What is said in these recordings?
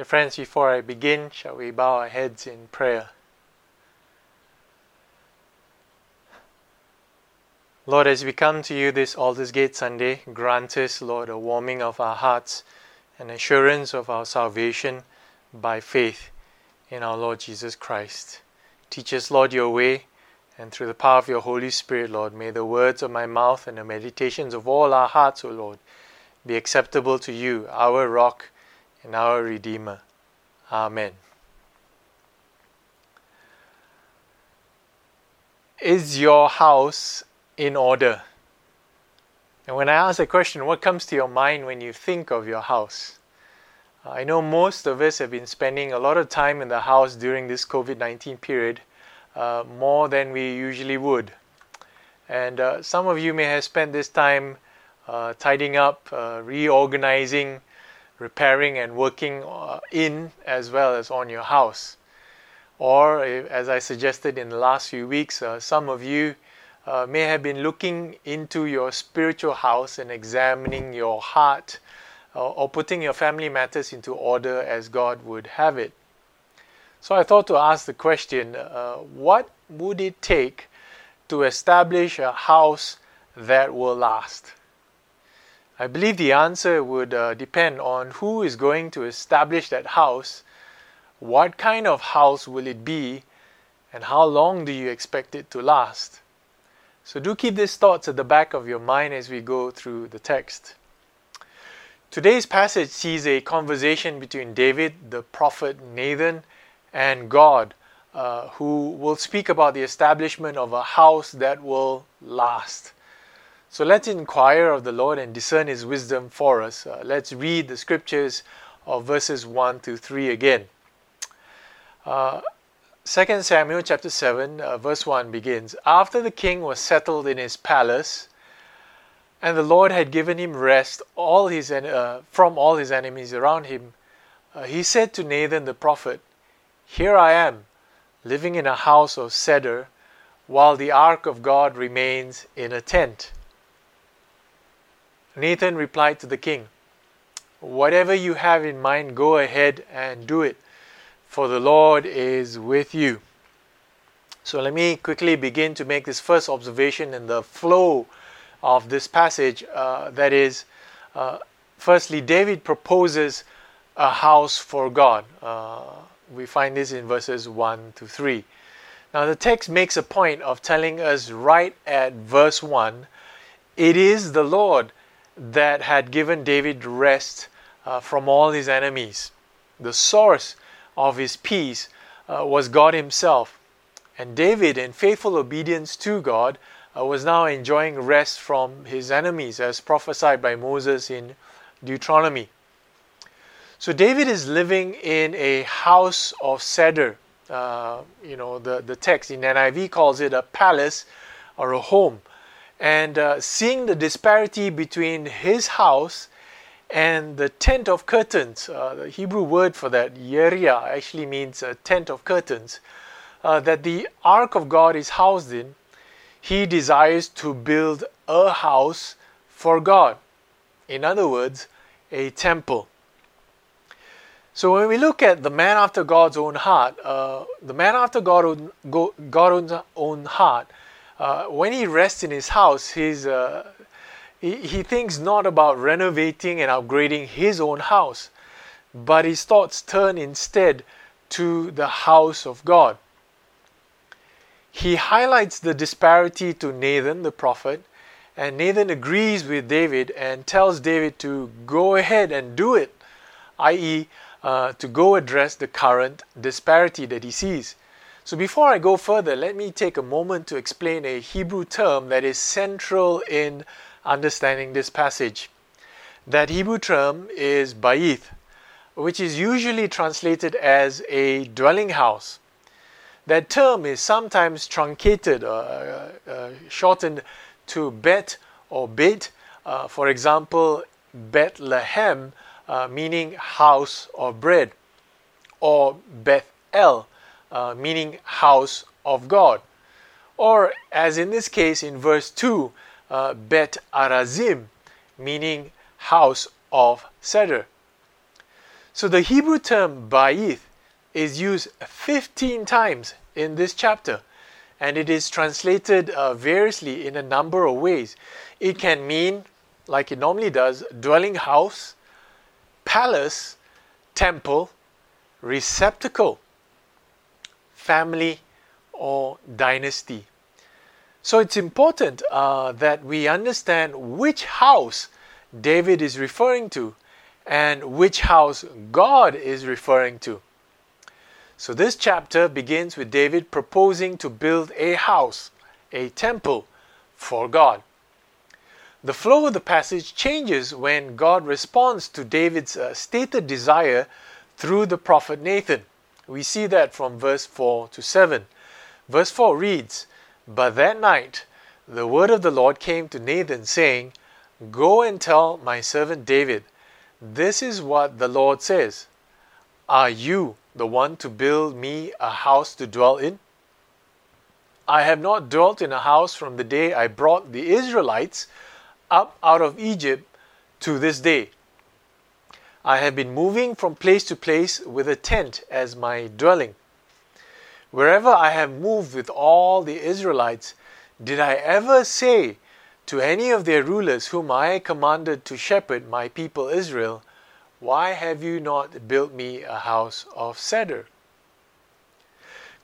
Dear friends, before I begin, shall we bow our heads in prayer? Lord, as we come to you this Aldersgate Sunday, grant us, Lord, a warming of our hearts and assurance of our salvation by faith in our Lord Jesus Christ. Teach us, Lord, your way, and through the power of your Holy Spirit, Lord, may the words of my mouth and the meditations of all our hearts, O Lord, be acceptable to you, our rock and our Redeemer. Amen. Is your house in order? And when I ask the question, what comes to your mind when you think of your house? I know most of us have been spending a lot of time in the house during this COVID 19 period, uh, more than we usually would. And uh, some of you may have spent this time uh, tidying up, uh, reorganizing, repairing, and working uh, in as well as on your house. Or, as I suggested in the last few weeks, uh, some of you may have been looking into your spiritual house and examining your heart or putting your family matters into order as God would have it. So I thought to ask the question uh, what would it take to establish a house that will last? I believe the answer would uh, depend on who is going to establish that house, what kind of house will it be, and how long do you expect it to last. So do keep these thoughts at the back of your mind as we go through the text. Today's passage sees a conversation between David, the prophet Nathan, and God, uh, who will speak about the establishment of a house that will last. So let's inquire of the Lord and discern His wisdom for us. Uh, let's read the scriptures of verses 1 to 3 again. Uh, 2 Samuel chapter 7, uh, verse 1 begins After the king was settled in his palace, and the Lord had given him rest all his uh, from all his enemies around him. Uh, he said to Nathan the prophet, Here I am, living in a house of cedar, while the ark of God remains in a tent. Nathan replied to the king, Whatever you have in mind, go ahead and do it, for the Lord is with you. So let me quickly begin to make this first observation in the flow of this passage. Uh, that is, uh, firstly, David proposes a house for God. Uh, we find this in verses 1 to 3. Now, the text makes a point of telling us right at verse 1 it is the Lord that had given David rest uh, from all his enemies. The source of his peace uh, was God Himself. And David, in faithful obedience to God, uh, was now enjoying rest from his enemies, as prophesied by Moses in Deuteronomy. So David is living in a house of cedar. Uh, you know, the, the text in NIV calls it a palace or a home. And uh, seeing the disparity between his house and the tent of curtains, uh, the Hebrew word for that, yeria, actually means a tent of curtains, uh, that the ark of God is housed in, he desires to build a house for God. In other words, a temple. So when we look at the man after God's own heart, uh, the man after God God's own heart, uh, when he rests in his house, he's, uh, he, he thinks not about renovating and upgrading his own house, but his thoughts turn instead to the house of God he highlights the disparity to Nathan the prophet, and Nathan agrees with David and tells David to go ahead and do it, i.e., uh, to go address the current disparity that he sees. So, before I go further, let me take a moment to explain a Hebrew term that is central in understanding this passage. That Hebrew term is bayith, which is usually translated as a dwelling house. That term is sometimes truncated, or uh, uh, shortened to Bet or Beit. Uh, for example, Bethlehem, uh, meaning house of bread, or Bethel, uh, meaning house of God. Or, as in this case in verse 2, Bet Arazim, meaning house of cedar. So the Hebrew term bayith is used 15 times in this chapter and it is translated uh, variously in a number of ways. It can mean, like it normally does, dwelling house, palace, temple, receptacle, family, or dynasty. So it's important uh, that we understand which house David is referring to and which house God is referring to. So this chapter begins with David proposing to build a house, a temple for God. The flow of the passage changes when God responds to David's uh, stated desire through the prophet Nathan. We see that from verse 4 to 7. Verse 4 reads, But that night the word of the Lord came to Nathan, saying, Go and tell my servant David, This is what the Lord says Are you the one to build me a house to dwell in? I have not dwelt in a house from the day I brought the Israelites up out of Egypt to this day. I have been moving from place to place with a tent as my dwelling. Wherever I have moved with all the Israelites, did I ever say to any of their rulers whom I commanded to shepherd my people Israel, Why have you not built me a house of cedar?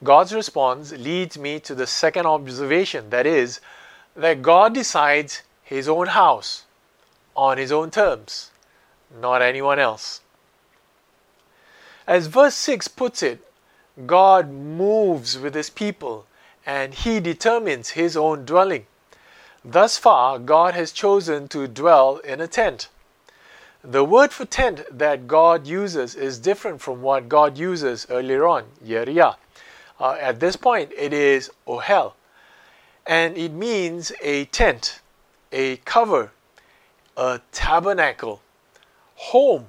God's response leads me to the second observation that is, that God decides his own house on his own terms, not anyone else. As verse 6 puts it, God moves with his people and he determines his own dwelling. Thus far, God has chosen to dwell in a tent. The word for tent that God uses is different from what God uses earlier on, Yeriah. Uh, at this point, it is ohel, and it means a tent a cover, a tabernacle, home,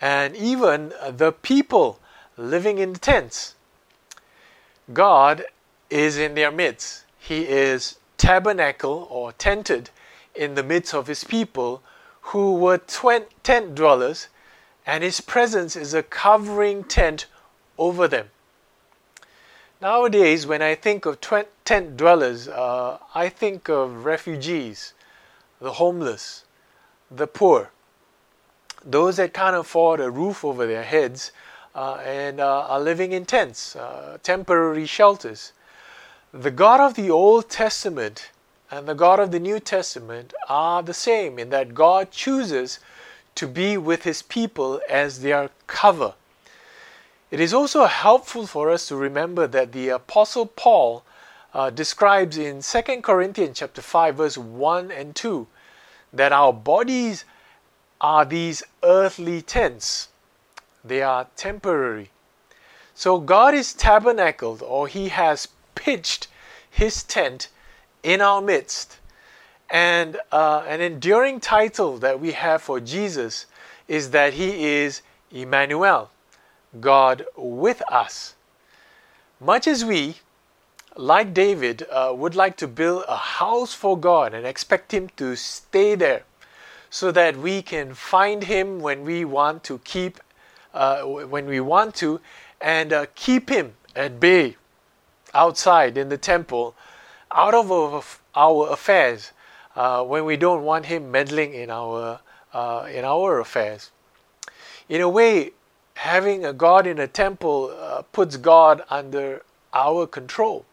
and even the people living in tents. God is in their midst. He is tabernacle or tented in the midst of his people who were tent dwellers, and his presence is a covering tent over them. Nowadays, when I think of tent dwellers, uh, I think of refugees, the homeless, the poor, those that can't afford a roof over their heads uh, and uh, are living in tents, uh, temporary shelters. The God of the Old Testament and the God of the New Testament are the same in that God chooses to be with his people as their cover. It is also helpful for us to remember that the Apostle Paul uh, describes in 2 Corinthians chapter 5 verse 1 and 2 that our bodies are these earthly tents. They are temporary. So God is tabernacled or he has pitched his tent in our midst. And uh, an enduring title that we have for Jesus is that he is Emmanuel. God with us. Much as we, like David, uh, would like to build a house for God and expect Him to stay there so that we can find Him when we want to keep, uh, when we want to, and uh, keep Him at bay outside in the temple, out of our affairs, uh, when we don't want Him meddling in our, uh, in our affairs. In a way, having a God in a temple uh, puts God under our control.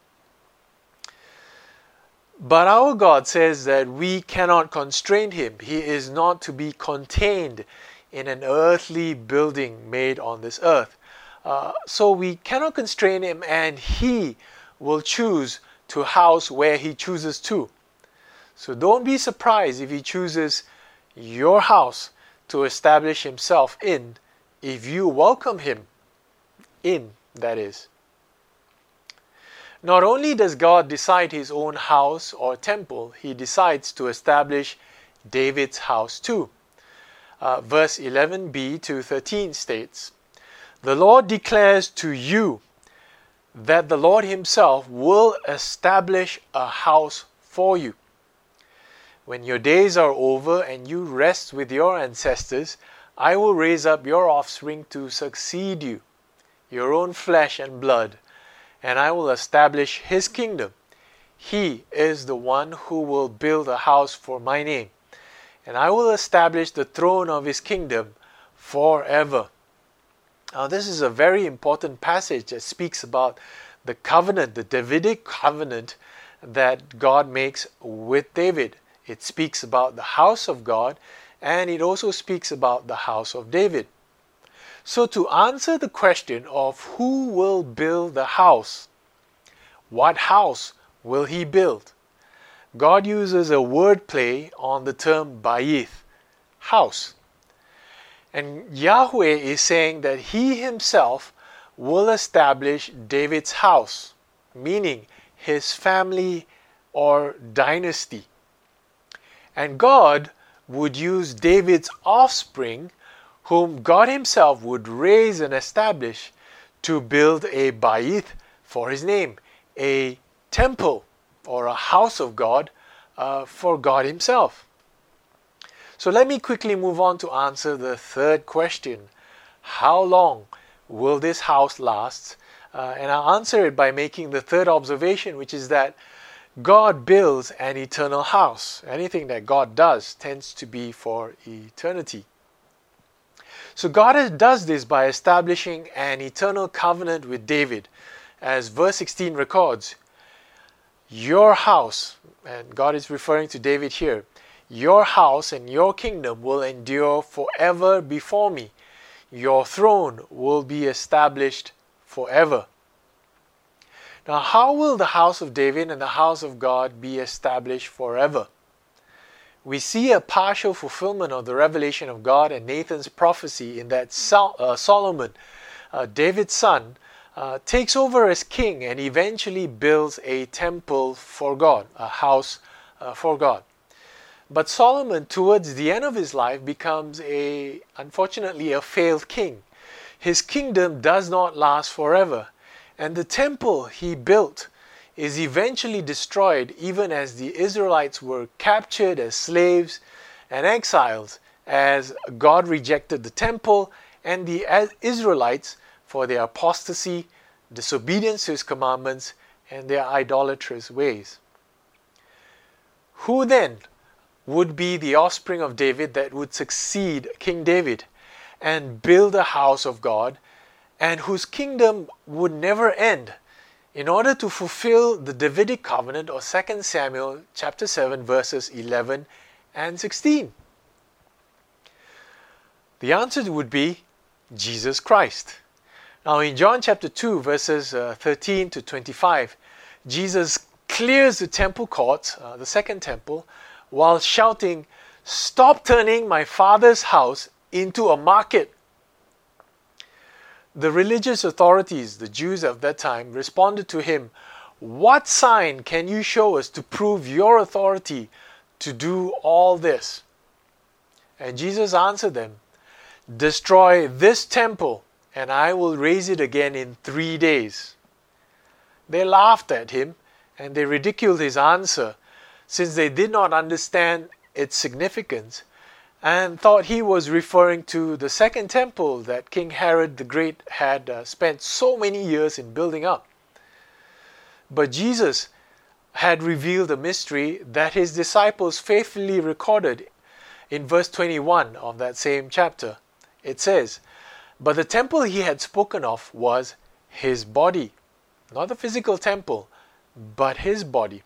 But our God says that we cannot constrain him. He is not to be contained in an earthly building made on this earth. Uh, so we cannot constrain him, and he will choose to house where he chooses to. So don't be surprised if he chooses your house to establish himself in if you welcome him in, that is. Not only does God decide his own house or temple, he decides to establish David's house too. Uh, verse 11b to 13 states The Lord declares to you that the Lord himself will establish a house for you. When your days are over and you rest with your ancestors, I will raise up your offspring to succeed you, your own flesh and blood, and I will establish his kingdom. He is the one who will build a house for my name, and I will establish the throne of his kingdom forever. Now, this is a very important passage that speaks about the covenant, the Davidic covenant that God makes with David. It speaks about the house of God and it also speaks about the house of David. So, to answer the question of who will build the house, what house will he build? God uses a word play on the term bayith, house. And Yahweh is saying that he himself will establish David's house, meaning his family or dynasty. And God would use David's offspring, whom God Himself would raise and establish, to build a bayith for His name, a temple or a house of God uh, for God Himself. So let me quickly move on to answer the third question How long will this house last? Uh, and I'll answer it by making the third observation, which is that God builds an eternal house. Anything that God does tends to be for eternity. So God does this by establishing an eternal covenant with David. As verse 16 records, Your house, and God is referring to David here, your house and your kingdom will endure forever before me. Your throne will be established forever. Now, how will the house of David and the house of God be established forever? We see a partial fulfillment of the revelation of God and Nathan's prophecy in that Sol- uh, Solomon, uh, David's son, uh, takes over as king and eventually builds a temple for God, a house uh, for God. But Solomon, towards the end of his life, becomes a, unfortunately, a failed king. His kingdom does not last forever. And the temple he built is eventually destroyed, even as the Israelites were captured as slaves and exiled, as God rejected the temple and the Israelites for their apostasy, disobedience to his commandments, and their idolatrous ways. Who then would be the offspring of David that would succeed King David and build a house of God and whose kingdom would never end in order to fulfill the Davidic covenant or 2 Samuel chapter 7 verses 11 and 16? The answer would be Jesus Christ. Now in John chapter 2 verses uh, 13 to 25, Jesus clears the temple courts, uh, the second temple, while shouting, Stop turning my father's house into a market. The religious authorities, the Jews of that time, responded to him, What sign can you show us to prove your authority to do all this? And Jesus answered them, Destroy this temple, and I will raise it again in three days. They laughed at him, and they ridiculed his answer, since they did not understand its significance and thought he was referring to the second temple that King Herod the Great had uh, spent so many years in building up. But Jesus had revealed a mystery that his disciples faithfully recorded in verse 21 of that same chapter. It says, But the temple he had spoken of was his body, not the physical temple, but his body.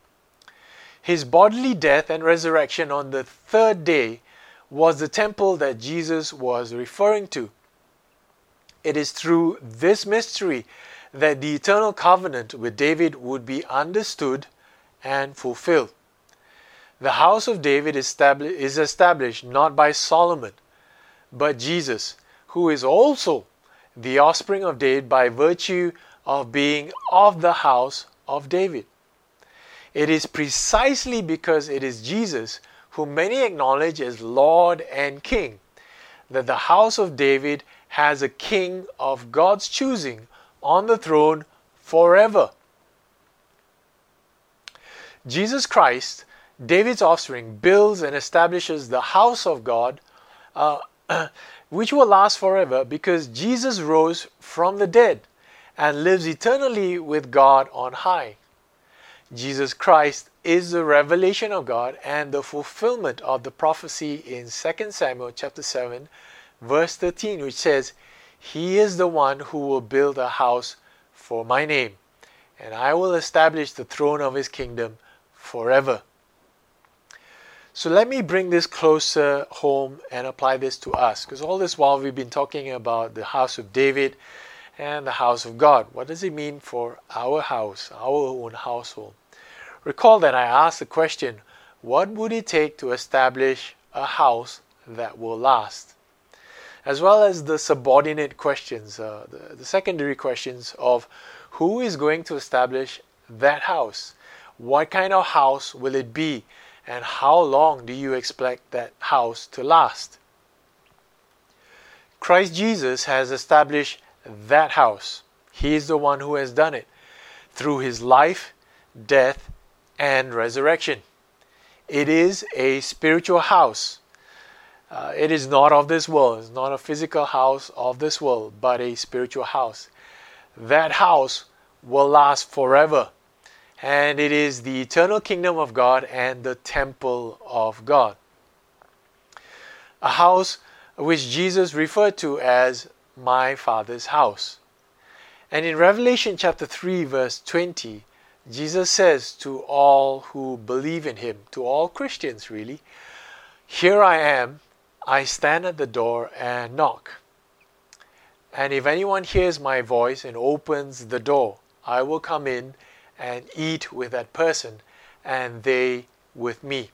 His bodily death and resurrection on the third day was the temple that Jesus was referring to. It is through this mystery that the eternal covenant with David would be understood and fulfilled. The house of David is established not by Solomon, but Jesus, who is also the offspring of David by virtue of being of the house of David. It is precisely because it is Jesus whom many acknowledge as Lord and King, that the house of David has a king of God's choosing on the throne forever. Jesus Christ, David's offspring, builds and establishes the house of God, uh, which will last forever because Jesus rose from the dead and lives eternally with God on high. Jesus Christ is the revelation of God and the fulfillment of the prophecy in 2 Samuel chapter 7 verse 13 which says he is the one who will build a house for my name and I will establish the throne of his kingdom forever. So let me bring this closer home and apply this to us because all this while we've been talking about the house of David and the house of God. What does it mean for our house, our own household? Recall that I asked the question what would it take to establish a house that will last? As well as the subordinate questions, uh, the, the secondary questions of who is going to establish that house? What kind of house will it be? And how long do you expect that house to last? Christ Jesus has established that house. He is the one who has done it through his life, death, and resurrection. It is a spiritual house. Uh, it is not of this world. It's not a physical house of this world, but a spiritual house. That house will last forever and it is the eternal kingdom of God and the temple of God. A house which Jesus referred to as my Father's house. And in Revelation chapter 3, verse 20, Jesus says to all who believe in him, to all Christians really, Here I am, I stand at the door and knock. And if anyone hears my voice and opens the door, I will come in and eat with that person, and they with me.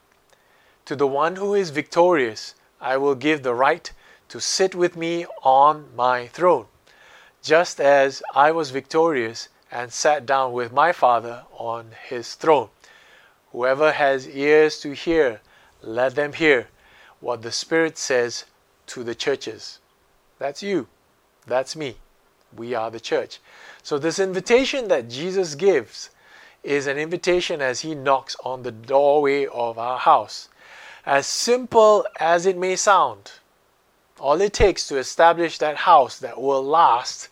To the one who is victorious, I will give the right to sit with me on my throne, just as I was victorious and sat down with my Father on his throne. Whoever has ears to hear, let them hear what the Spirit says to the churches. That's you. That's me. We are the church. So, this invitation that Jesus gives is an invitation as He knocks on the doorway of our house. As simple as it may sound, all it takes to establish that house that will last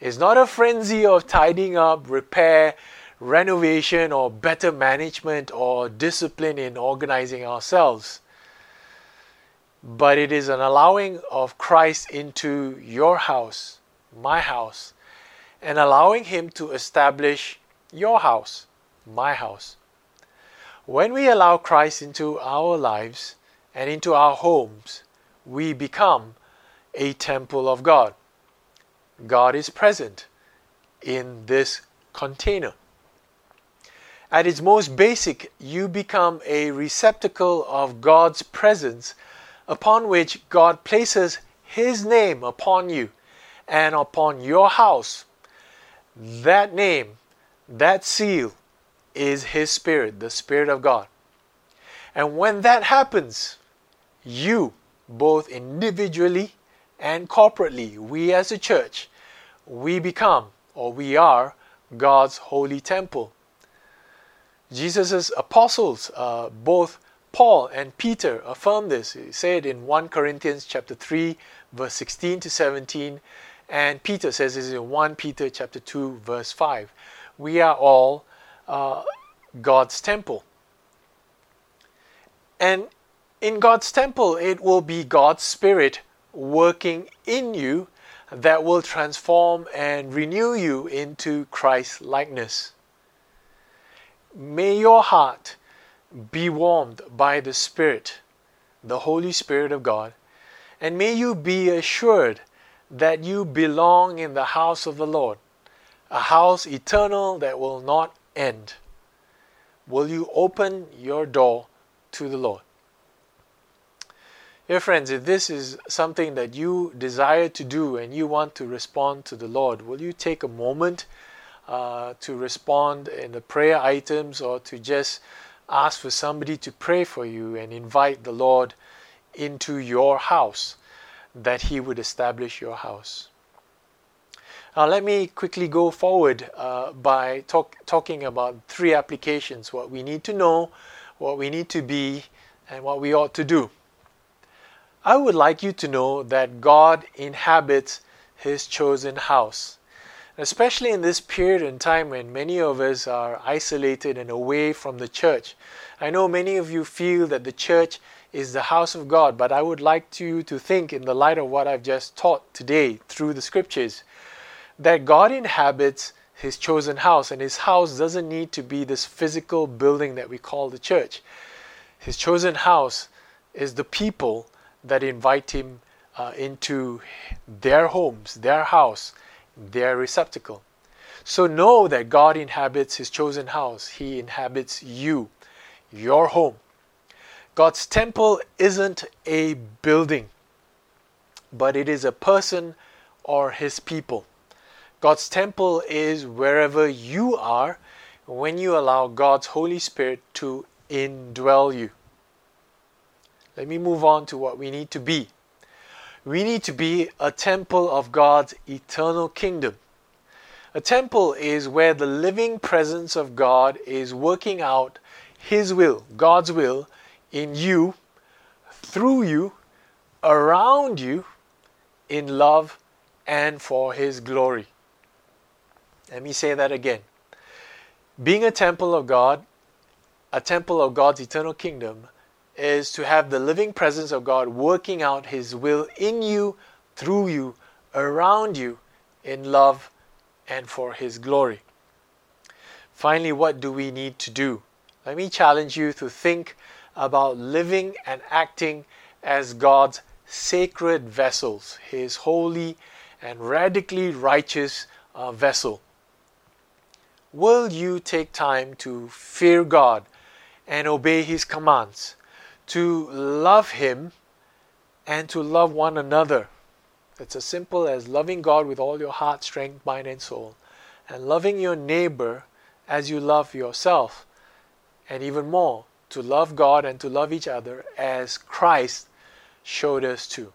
is not a frenzy of tidying up, repair, renovation, or better management or discipline in organizing ourselves. But it is an allowing of Christ into your house, my house, and allowing Him to establish your house my house. When we allow Christ into our lives and into our homes, we become a temple of God. God is present in this container. At its most basic, you become a receptacle of God's presence upon which God places His name upon you and upon your house. That name, that seal, is His Spirit, the Spirit of God. And when that happens, you, both individually and corporately, we as a church, we become or we are God's holy temple. Jesus' apostles, uh, both Paul and Peter, affirm this. He said in 1 Corinthians chapter 3, verse 16 to 17, and Peter says this in 1 Peter chapter 2, verse 5. We are all uh, God's temple. And in God's temple, it will be God's Spirit working in you that will transform and renew you into Christ likeness. May your heart be warmed by the Spirit, the Holy Spirit of God, and may you be assured that you belong in the house of the Lord, a house eternal that will not end? Will you open your door to the Lord? Dear friends, if this is something that you desire to do and you want to respond to the Lord, will you take a moment uh, to respond in the prayer items or to just ask for somebody to pray for you and invite the Lord into your house that He would establish your house? Now, let me quickly go forward uh, by talk, talking about three applications what we need to know, what we need to be, and what we ought to do. I would like you to know that God inhabits His chosen house. Especially in this period in time when many of us are isolated and away from the church. I know many of you feel that the church is the house of God, but I would like you to think, in the light of what I've just taught today through the scriptures, that God inhabits His chosen house, and His house doesn't need to be this physical building that we call the church. His chosen house is the people that invite Him uh, into their homes, their house, their receptacle. So know that God inhabits His chosen house, He inhabits you, your home. God's temple isn't a building, but it is a person or His people. God's temple is wherever you are when you allow God's Holy Spirit to indwell you. Let me move on to what we need to be. We need to be a temple of God's eternal kingdom. A temple is where the living presence of God is working out His will, God's will, in you, through you, around you, in love and for His glory. Let me say that again. Being a temple of God, a temple of God's eternal kingdom, is to have the living presence of God working out His will in you, through you, around you, in love and for His glory. Finally, what do we need to do? Let me challenge you to think about living and acting as God's sacred vessels, His holy and radically righteous uh, vessel. Will you take time to fear God and obey His commands? To love Him and to love one another. It's as simple as loving God with all your heart, strength, mind, and soul, and loving your neighbor as you love yourself, and even more, to love God and to love each other as Christ showed us to.